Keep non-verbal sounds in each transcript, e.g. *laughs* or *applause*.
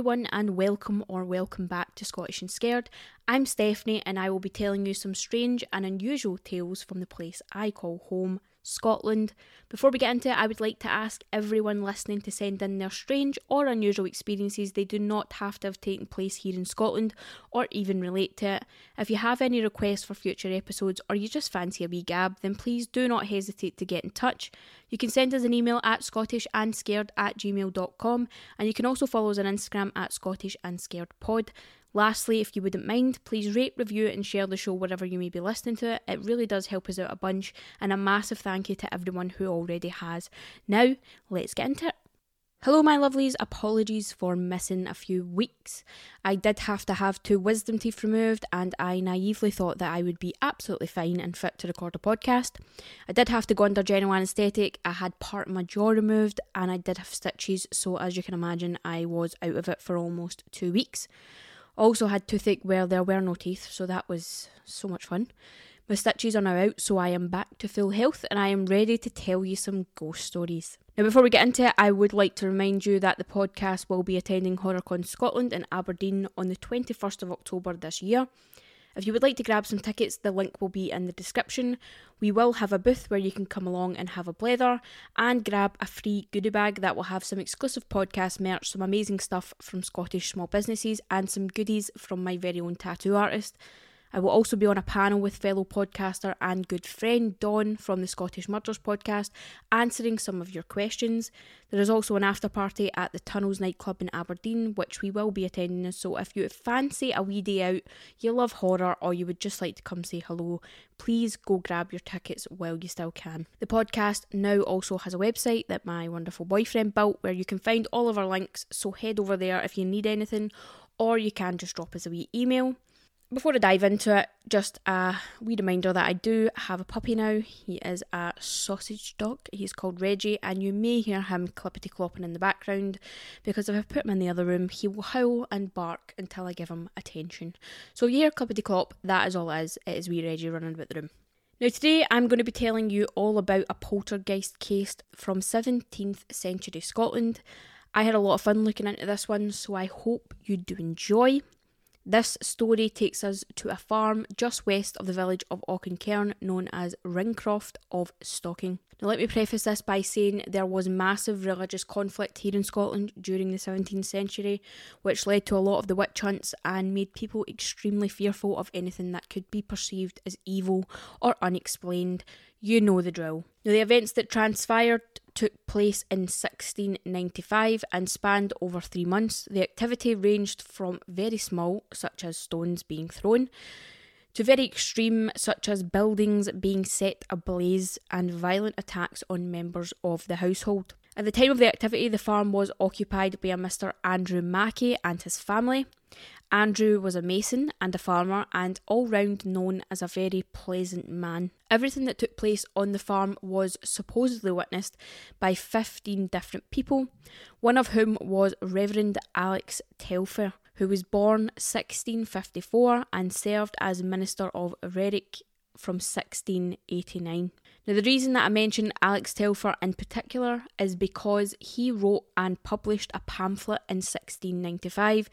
everyone, and welcome or welcome back to Scottish and Scared. I'm Stephanie, and I will be telling you some strange and unusual tales from the place I call home, Scotland. Before we get into it, I would like to ask everyone listening to send in their strange or unusual experiences. They do not have to have taken place here in Scotland or even relate to it. If you have any requests for future episodes or you just fancy a wee gab, then please do not hesitate to get in touch. You can send us an email at scottishandscared at gmail.com and you can also follow us on Instagram at scottishandscaredpod. Lastly, if you wouldn't mind, please rate, review, and share the show wherever you may be listening to it. It really does help us out a bunch, and a massive thank you to everyone who already has. Now, let's get into it. Hello, my lovelies. Apologies for missing a few weeks. I did have to have two wisdom teeth removed, and I naively thought that I would be absolutely fine and fit to record a podcast. I did have to go under general anaesthetic. I had part of my jaw removed, and I did have stitches. So, as you can imagine, I was out of it for almost two weeks. Also had toothache where there were no teeth, so that was so much fun. My stitches are now out, so I am back to full health and I am ready to tell you some ghost stories. Now, before we get into it, I would like to remind you that the podcast will be attending HorrorCon Scotland in Aberdeen on the 21st of October this year. If you would like to grab some tickets, the link will be in the description. We will have a booth where you can come along and have a blether and grab a free goodie bag that will have some exclusive podcast merch, some amazing stuff from Scottish small businesses, and some goodies from my very own tattoo artist. I will also be on a panel with fellow podcaster and good friend Don from the Scottish Murders podcast, answering some of your questions. There is also an after party at the Tunnels nightclub in Aberdeen, which we will be attending. So if you fancy a wee day out, you love horror, or you would just like to come say hello, please go grab your tickets while you still can. The podcast now also has a website that my wonderful boyfriend built where you can find all of our links. So head over there if you need anything, or you can just drop us a wee email before I dive into it, just a wee reminder that I do have a puppy now. He is a sausage dog. He's called Reggie, and you may hear him clippity clopping in the background because if I put him in the other room, he will howl and bark until I give him attention. So, if you hear clippity clop, that is all it is. It is wee Reggie running about the room. Now, today I'm going to be telling you all about a poltergeist case from 17th century Scotland. I had a lot of fun looking into this one, so I hope you do enjoy. This story takes us to a farm just west of the village of Auchencairn known as Ringcroft of Stocking. Now, let me preface this by saying there was massive religious conflict here in Scotland during the 17th century, which led to a lot of the witch hunts and made people extremely fearful of anything that could be perceived as evil or unexplained. You know the drill. Now, the events that transpired took place in 1695 and spanned over three months. The activity ranged from very small, such as stones being thrown, to very extreme, such as buildings being set ablaze and violent attacks on members of the household. At the time of the activity, the farm was occupied by a Mr. Andrew Mackie and his family. Andrew was a mason and a farmer, and all round known as a very pleasant man. Everything that took place on the farm was supposedly witnessed by 15 different people, one of whom was Reverend Alex Telfer, who was born 1654 and served as Minister of Rerrick from 1689. Now, the reason that I mention Alex Telfer in particular is because he wrote and published a pamphlet in 1695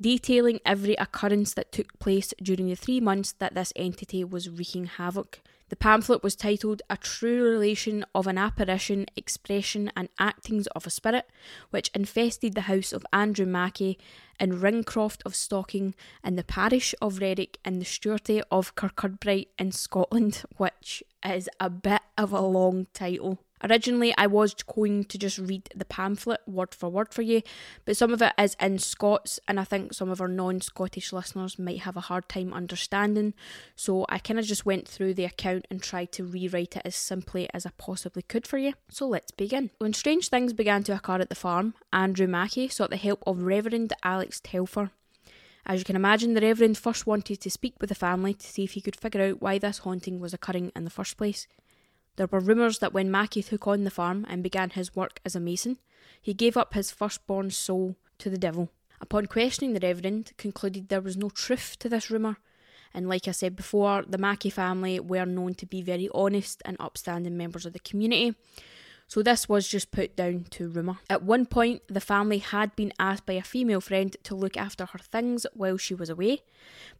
detailing every occurrence that took place during the three months that this entity was wreaking havoc. The pamphlet was titled A True Relation of an Apparition, Expression and Actings of a Spirit, which infested the house of Andrew Mackie in Ringcroft of Stocking in the parish of Rerrick in the Stewartry of Kirkcudbright in Scotland, which is a bit of a long title. Originally, I was going to just read the pamphlet word for word for you, but some of it is in Scots, and I think some of our non Scottish listeners might have a hard time understanding. So I kind of just went through the account and tried to rewrite it as simply as I possibly could for you. So let's begin. When strange things began to occur at the farm, Andrew Mackie sought the help of Reverend Alex Telfer. As you can imagine, the Reverend first wanted to speak with the family to see if he could figure out why this haunting was occurring in the first place. There were rumours that when Mackie took on the farm and began his work as a mason, he gave up his firstborn soul to the devil. Upon questioning the Reverend, concluded there was no truth to this rumour, and like I said before, the Mackie family were known to be very honest and upstanding members of the community. So this was just put down to rumour. At one point, the family had been asked by a female friend to look after her things while she was away,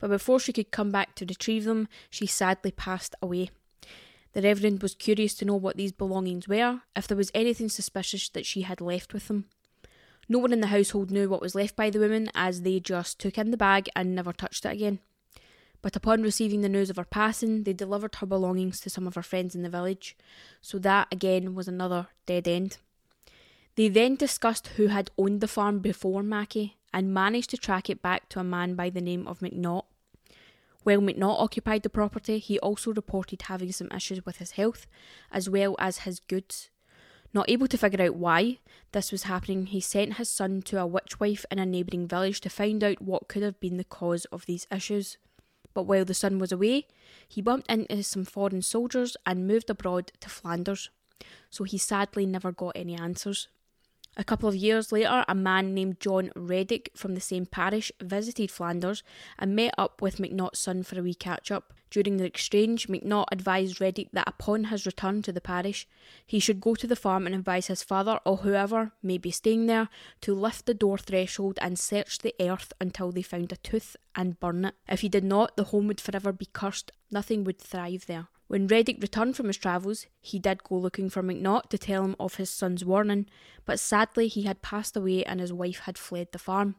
but before she could come back to retrieve them, she sadly passed away. The Reverend was curious to know what these belongings were, if there was anything suspicious that she had left with them. No one in the household knew what was left by the woman, as they just took in the bag and never touched it again. But upon receiving the news of her passing, they delivered her belongings to some of her friends in the village, so that again was another dead end. They then discussed who had owned the farm before Mackie and managed to track it back to a man by the name of McNaught. While McNaught occupied the property, he also reported having some issues with his health as well as his goods. Not able to figure out why this was happening, he sent his son to a witch wife in a neighbouring village to find out what could have been the cause of these issues but while the son was away, he bumped into some foreign soldiers and moved abroad to Flanders, so he sadly never got any answers. A couple of years later, a man named John Reddick from the same parish visited Flanders and met up with McNaught's son for a wee catch up. During the exchange, McNaught advised Reddick that upon his return to the parish, he should go to the farm and advise his father or whoever may be staying there to lift the door threshold and search the earth until they found a tooth and burn it. If he did not, the home would forever be cursed, nothing would thrive there. When Reddick returned from his travels, he did go looking for McNaught to tell him of his son's warning, but sadly he had passed away and his wife had fled the farm.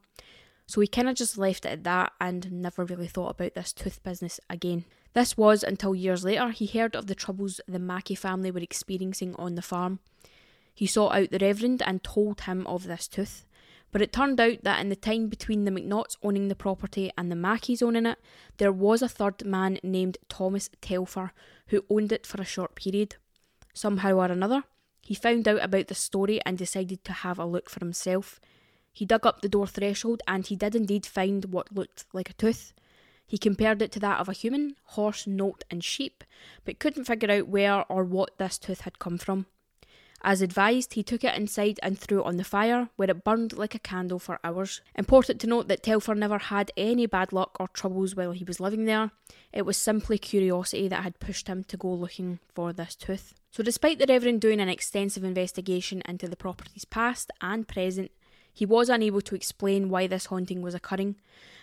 So he kind of just left it at that and never really thought about this tooth business again. This was until years later he heard of the troubles the Mackie family were experiencing on the farm. He sought out the Reverend and told him of this tooth. But it turned out that in the time between the McNaughts owning the property and the Mackies owning it, there was a third man named Thomas Telfer who owned it for a short period. Somehow or another, he found out about the story and decided to have a look for himself. He dug up the door threshold and he did indeed find what looked like a tooth. He compared it to that of a human, horse, nolt, and sheep, but couldn't figure out where or what this tooth had come from. As advised, he took it inside and threw it on the fire, where it burned like a candle for hours. Important to note that Telfer never had any bad luck or troubles while he was living there. It was simply curiosity that had pushed him to go looking for this tooth. So, despite the Reverend doing an extensive investigation into the property's past and present, he was unable to explain why this haunting was occurring,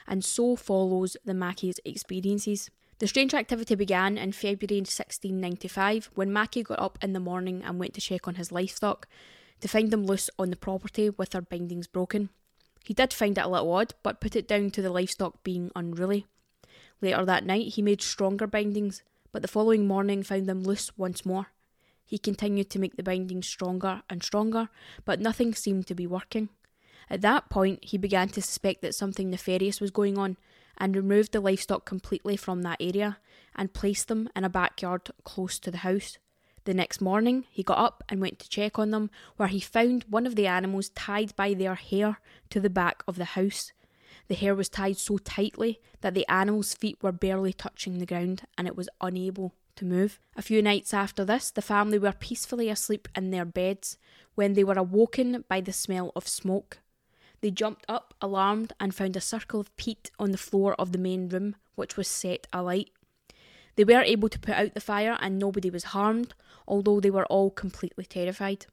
and so follows the Mackie's experiences. The strange activity began in February 1695 when Mackie got up in the morning and went to check on his livestock to find them loose on the property with their bindings broken. He did find it a little odd, but put it down to the livestock being unruly. Later that night, he made stronger bindings, but the following morning found them loose once more. He continued to make the bindings stronger and stronger, but nothing seemed to be working. At that point, he began to suspect that something nefarious was going on and removed the livestock completely from that area and placed them in a backyard close to the house. The next morning, he got up and went to check on them, where he found one of the animals tied by their hair to the back of the house. The hair was tied so tightly that the animal's feet were barely touching the ground and it was unable to move. A few nights after this, the family were peacefully asleep in their beds when they were awoken by the smell of smoke. They jumped up, alarmed, and found a circle of peat on the floor of the main room, which was set alight. They were able to put out the fire and nobody was harmed, although they were all completely terrified.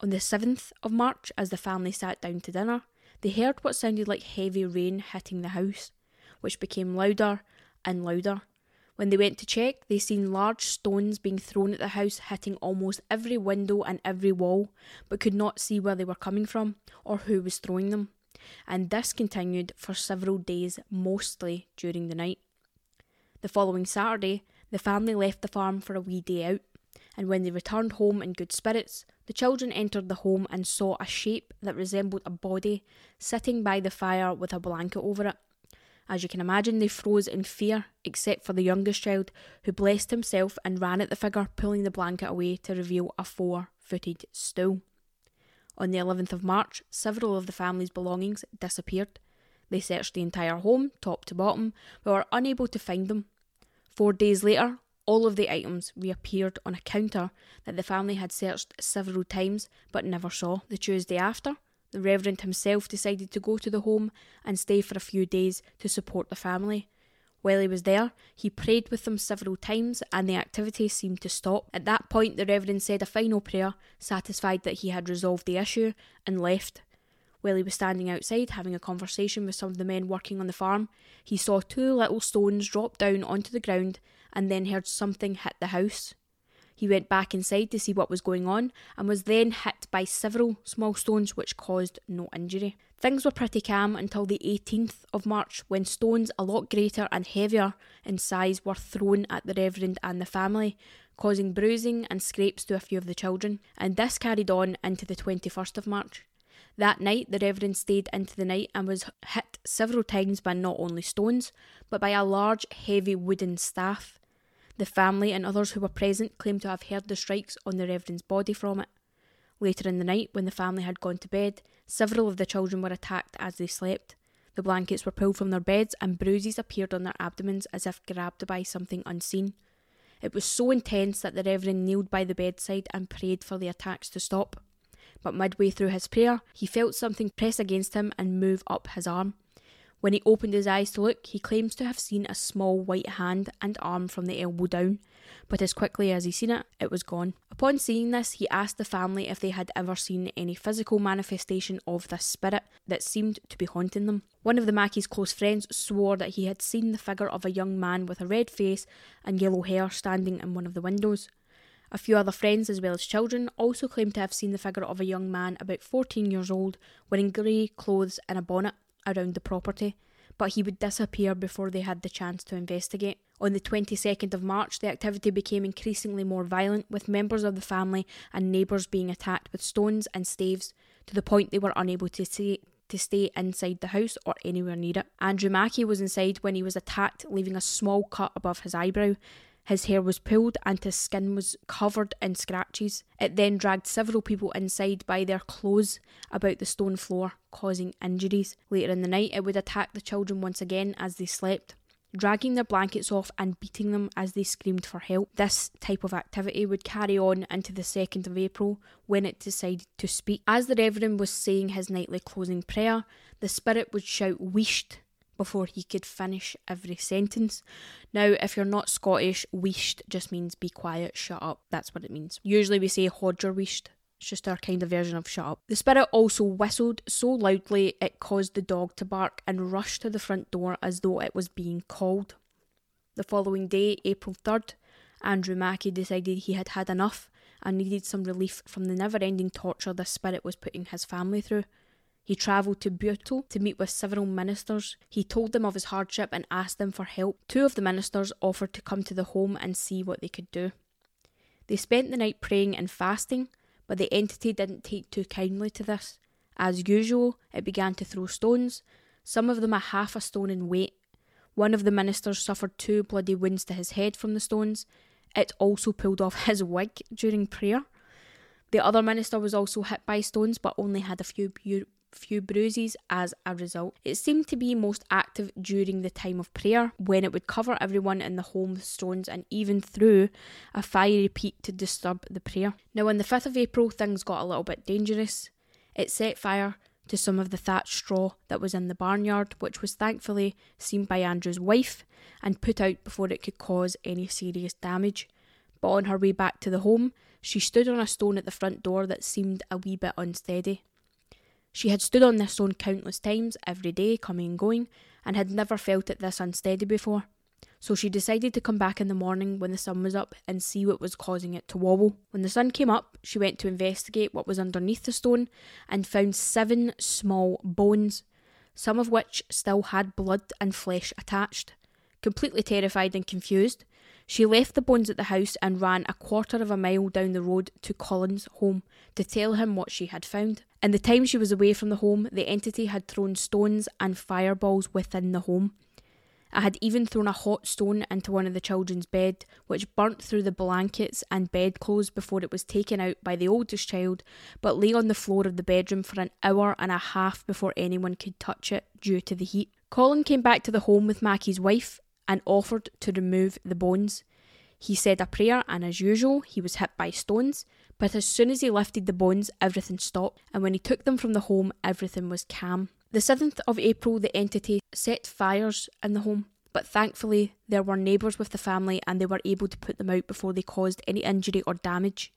On the 7th of March, as the family sat down to dinner, they heard what sounded like heavy rain hitting the house, which became louder and louder when they went to check, they seen large stones being thrown at the house, hitting almost every window and every wall, but could not see where they were coming from or who was throwing them. And this continued for several days, mostly during the night. The following Saturday, the family left the farm for a wee day out, and when they returned home in good spirits, the children entered the home and saw a shape that resembled a body sitting by the fire with a blanket over it. As you can imagine, they froze in fear, except for the youngest child, who blessed himself and ran at the figure, pulling the blanket away to reveal a four footed stool. On the 11th of March, several of the family's belongings disappeared. They searched the entire home, top to bottom, but were unable to find them. Four days later, all of the items reappeared on a counter that the family had searched several times but never saw. The Tuesday after, the Reverend himself decided to go to the home and stay for a few days to support the family. While he was there, he prayed with them several times and the activity seemed to stop. At that point, the Reverend said a final prayer, satisfied that he had resolved the issue, and left. While he was standing outside having a conversation with some of the men working on the farm, he saw two little stones drop down onto the ground and then heard something hit the house. He went back inside to see what was going on and was then hit by several small stones which caused no injury. Things were pretty calm until the 18th of March when stones a lot greater and heavier in size were thrown at the Reverend and the family, causing bruising and scrapes to a few of the children, and this carried on into the 21st of March. That night, the Reverend stayed into the night and was hit several times by not only stones, but by a large, heavy wooden staff. The family and others who were present claimed to have heard the strikes on the Reverend's body from it. Later in the night, when the family had gone to bed, several of the children were attacked as they slept. The blankets were pulled from their beds and bruises appeared on their abdomens as if grabbed by something unseen. It was so intense that the Reverend kneeled by the bedside and prayed for the attacks to stop. But midway through his prayer, he felt something press against him and move up his arm. When he opened his eyes to look, he claims to have seen a small white hand and arm from the elbow down, but as quickly as he seen it, it was gone. Upon seeing this, he asked the family if they had ever seen any physical manifestation of this spirit that seemed to be haunting them. One of the Mackie's close friends swore that he had seen the figure of a young man with a red face and yellow hair standing in one of the windows. A few other friends, as well as children, also claimed to have seen the figure of a young man about 14 years old wearing grey clothes and a bonnet around the property, but he would disappear before they had the chance to investigate. On the 22nd of March, the activity became increasingly more violent, with members of the family and neighbours being attacked with stones and staves to the point they were unable to stay, to stay inside the house or anywhere near it. Andrew Mackie was inside when he was attacked, leaving a small cut above his eyebrow. His hair was pulled and his skin was covered in scratches. It then dragged several people inside by their clothes about the stone floor, causing injuries. Later in the night, it would attack the children once again as they slept dragging their blankets off and beating them as they screamed for help. This type of activity would carry on into the 2nd of April when it decided to speak. As the Reverend was saying his nightly closing prayer, the spirit would shout wheesht before he could finish every sentence. Now, if you're not Scottish, wheesht just means be quiet, shut up. That's what it means. Usually we say hodger wheesht. It's just our kind of version of shut up. The spirit also whistled so loudly it caused the dog to bark and rush to the front door as though it was being called. The following day, April 3rd, Andrew Mackie decided he had had enough and needed some relief from the never ending torture the spirit was putting his family through. He travelled to Buittle to meet with several ministers. He told them of his hardship and asked them for help. Two of the ministers offered to come to the home and see what they could do. They spent the night praying and fasting, but the entity didn't take too kindly to this. As usual, it began to throw stones, some of them a half a stone in weight. One of the ministers suffered two bloody wounds to his head from the stones. It also pulled off *laughs* his wig during prayer. The other minister was also hit by stones but only had a few few bruises as a result. It seemed to be most active during the time of prayer, when it would cover everyone in the home with stones and even threw a fiery peat to disturb the prayer. Now, on the 5th of April, things got a little bit dangerous. It set fire to some of the thatched straw that was in the barnyard, which was thankfully seen by Andrew's wife and put out before it could cause any serious damage. But on her way back to the home, she stood on a stone at the front door that seemed a wee bit unsteady. She had stood on this stone countless times, every day, coming and going, and had never felt it this unsteady before. So she decided to come back in the morning when the sun was up and see what was causing it to wobble. When the sun came up, she went to investigate what was underneath the stone and found seven small bones, some of which still had blood and flesh attached. Completely terrified and confused, she left the bones at the house and ran a quarter of a mile down the road to Colin's home to tell him what she had found. In the time she was away from the home, the entity had thrown stones and fireballs within the home. I had even thrown a hot stone into one of the children's bed, which burnt through the blankets and bedclothes before it was taken out by the oldest child, but lay on the floor of the bedroom for an hour and a half before anyone could touch it due to the heat. Colin came back to the home with Mackie's wife and offered to remove the bones. He said a prayer, and as usual, he was hit by stones. But as soon as he lifted the bones, everything stopped, and when he took them from the home, everything was calm. The 7th of April, the entity set fires in the home. but thankfully there were neighbours with the family and they were able to put them out before they caused any injury or damage.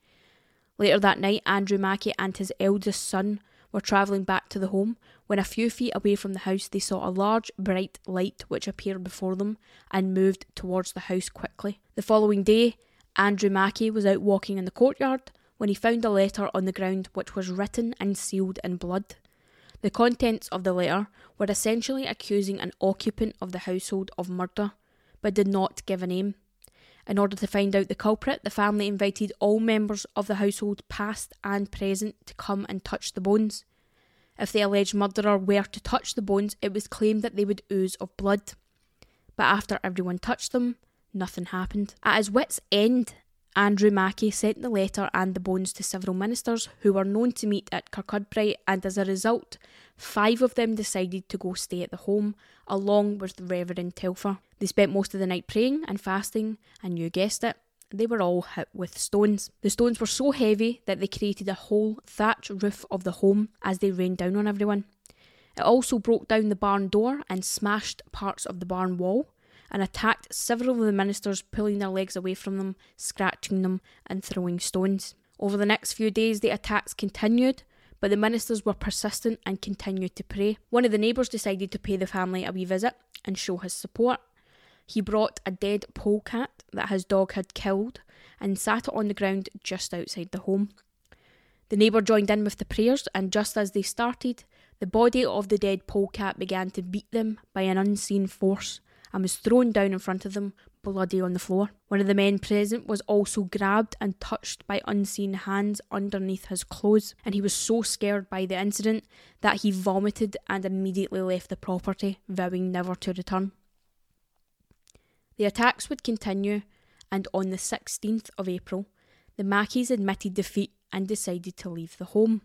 Later that night, Andrew Mackie and his eldest son were travelling back to the home when a few feet away from the house they saw a large bright light which appeared before them and moved towards the house quickly. The following day, Andrew Mackie was out walking in the courtyard when he found a letter on the ground which was written and sealed in blood. The contents of the letter were essentially accusing an occupant of the household of murder, but did not give a name. In order to find out the culprit, the family invited all members of the household, past and present, to come and touch the bones. If the alleged murderer were to touch the bones, it was claimed that they would ooze of blood. But after everyone touched them, nothing happened. At his wits' end, Andrew Mackie sent the letter and the bones to several ministers who were known to meet at Kirkcudbright, and as a result, five of them decided to go stay at the home, along with the Reverend Telfer. They spent most of the night praying and fasting, and you guessed it, they were all hit with stones. The stones were so heavy that they created a whole thatch roof of the home as they rained down on everyone. It also broke down the barn door and smashed parts of the barn wall and attacked several of the ministers, pulling their legs away from them, scratching them, and throwing stones. Over the next few days, the attacks continued, but the ministers were persistent and continued to pray. One of the neighbours decided to pay the family a wee visit and show his support. He brought a dead polecat that his dog had killed and sat it on the ground just outside the home. The neighbour joined in with the prayers, and just as they started, the body of the dead polecat began to beat them by an unseen force and was thrown down in front of them, bloody on the floor. One of the men present was also grabbed and touched by unseen hands underneath his clothes, and he was so scared by the incident that he vomited and immediately left the property, vowing never to return. The attacks would continue, and on the 16th of April, the Mackies admitted defeat and decided to leave the home.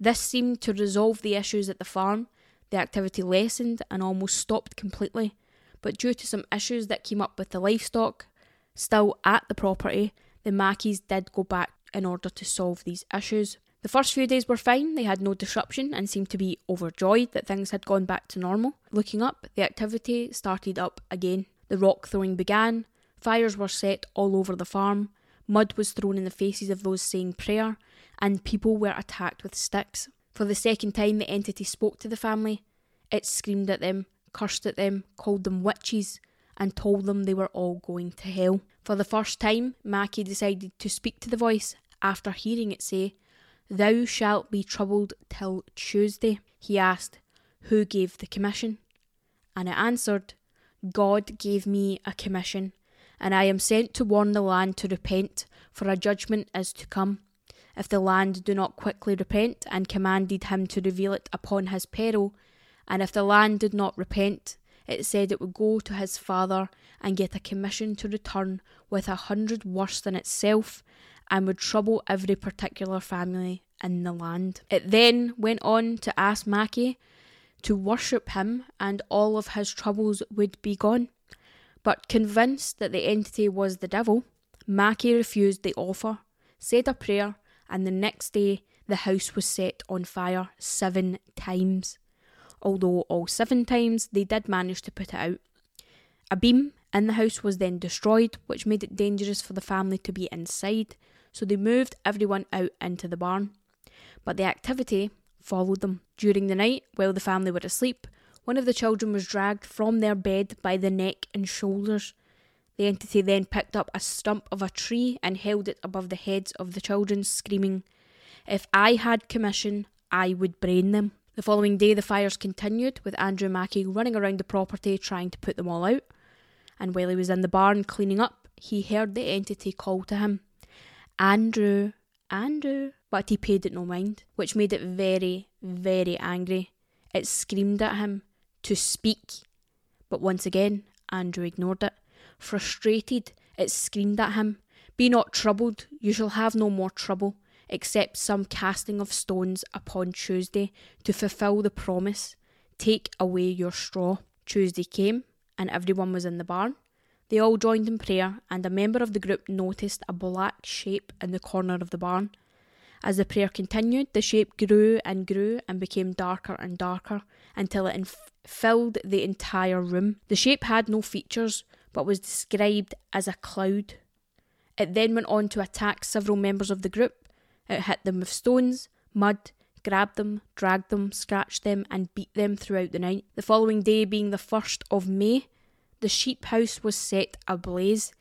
This seemed to resolve the issues at the farm. The activity lessened and almost stopped completely, but due to some issues that came up with the livestock still at the property, the Mackies did go back in order to solve these issues. The first few days were fine, they had no disruption and seemed to be overjoyed that things had gone back to normal. Looking up, the activity started up again. The rock throwing began, fires were set all over the farm, mud was thrown in the faces of those saying prayer, and people were attacked with sticks. For the second time, the entity spoke to the family. It screamed at them, cursed at them, called them witches, and told them they were all going to hell. For the first time, Mackie decided to speak to the voice after hearing it say, Thou shalt be troubled till Tuesday. He asked, Who gave the commission? And it answered, God gave me a commission, and I am sent to warn the land to repent, for a judgment is to come. If the land do not quickly repent, and commanded him to reveal it upon his peril, and if the land did not repent, it said it would go to his father and get a commission to return with a hundred worse than itself, and would trouble every particular family in the land. It then went on to ask Mackie to worship him, and all of his troubles would be gone. But convinced that the entity was the devil, Mackie refused the offer, said a prayer, and the next day the house was set on fire seven times although all seven times they did manage to put it out. A beam in the house was then destroyed, which made it dangerous for the family to be inside, so they moved everyone out into the barn. But the activity followed them. During the night, while the family were asleep, one of the children was dragged from their bed by the neck and shoulders. The entity then picked up a stump of a tree and held it above the heads of the children, screaming, If I had commission, I would brain them. The following day, the fires continued, with Andrew Mackie running around the property trying to put them all out. And while he was in the barn cleaning up, he heard the entity call to him, Andrew, Andrew. But he paid it no mind, which made it very, very angry. It screamed at him to speak. But once again, Andrew ignored it. Frustrated, it screamed at him, Be not troubled, you shall have no more trouble except some casting of stones upon Tuesday to fulfil the promise Take away your straw. Tuesday came, and everyone was in the barn. They all joined in prayer, and a member of the group noticed a black shape in the corner of the barn. As the prayer continued, the shape grew and grew and became darker and darker until it inf- filled the entire room. The shape had no features but was described as a cloud. It then went on to attack several members of the group. It hit them with stones, mud, grabbed them, dragged them, scratched them, and beat them throughout the night. The following day, being the 1st of May, the sheep house was set ablaze.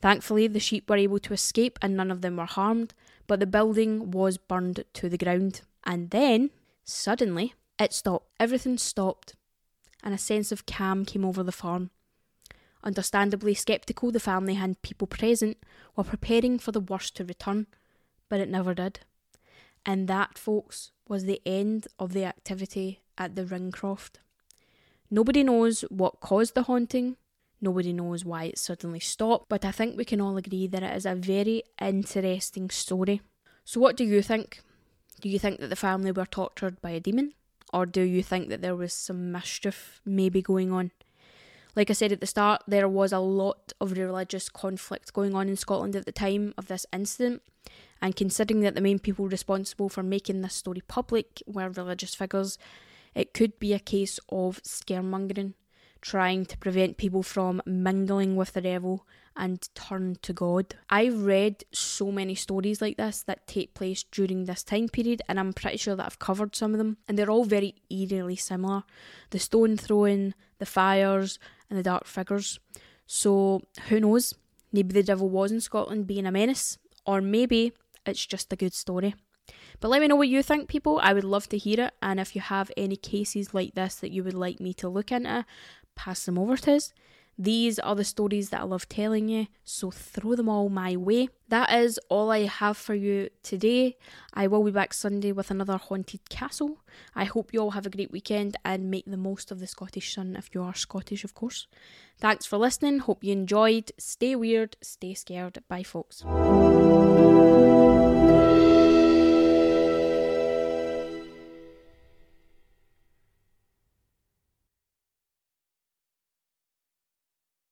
Thankfully, the sheep were able to escape and none of them were harmed, but the building was burned to the ground. And then, suddenly, it stopped. Everything stopped, and a sense of calm came over the farm. Understandably sceptical, the family and people present were preparing for the worst to return, but it never did. And that, folks, was the end of the activity at the Ringcroft. Nobody knows what caused the haunting, nobody knows why it suddenly stopped, but I think we can all agree that it is a very interesting story. So, what do you think? Do you think that the family were tortured by a demon? Or do you think that there was some mischief maybe going on? Like I said at the start, there was a lot of religious conflict going on in Scotland at the time of this incident, and considering that the main people responsible for making this story public were religious figures, it could be a case of scaremongering, trying to prevent people from mingling with the devil and turn to God. I've read so many stories like this that take place during this time period, and I'm pretty sure that I've covered some of them, and they're all very eerily similar. The stone throwing, the fires, and the dark figures. So, who knows? Maybe the devil was in Scotland being a menace, or maybe it's just a good story. But let me know what you think, people. I would love to hear it. And if you have any cases like this that you would like me to look into, pass them over to us. These are the stories that I love telling you, so throw them all my way. That is all I have for you today. I will be back Sunday with another haunted castle. I hope you all have a great weekend and make the most of the Scottish sun if you are Scottish, of course. Thanks for listening. Hope you enjoyed. Stay weird, stay scared. Bye, folks.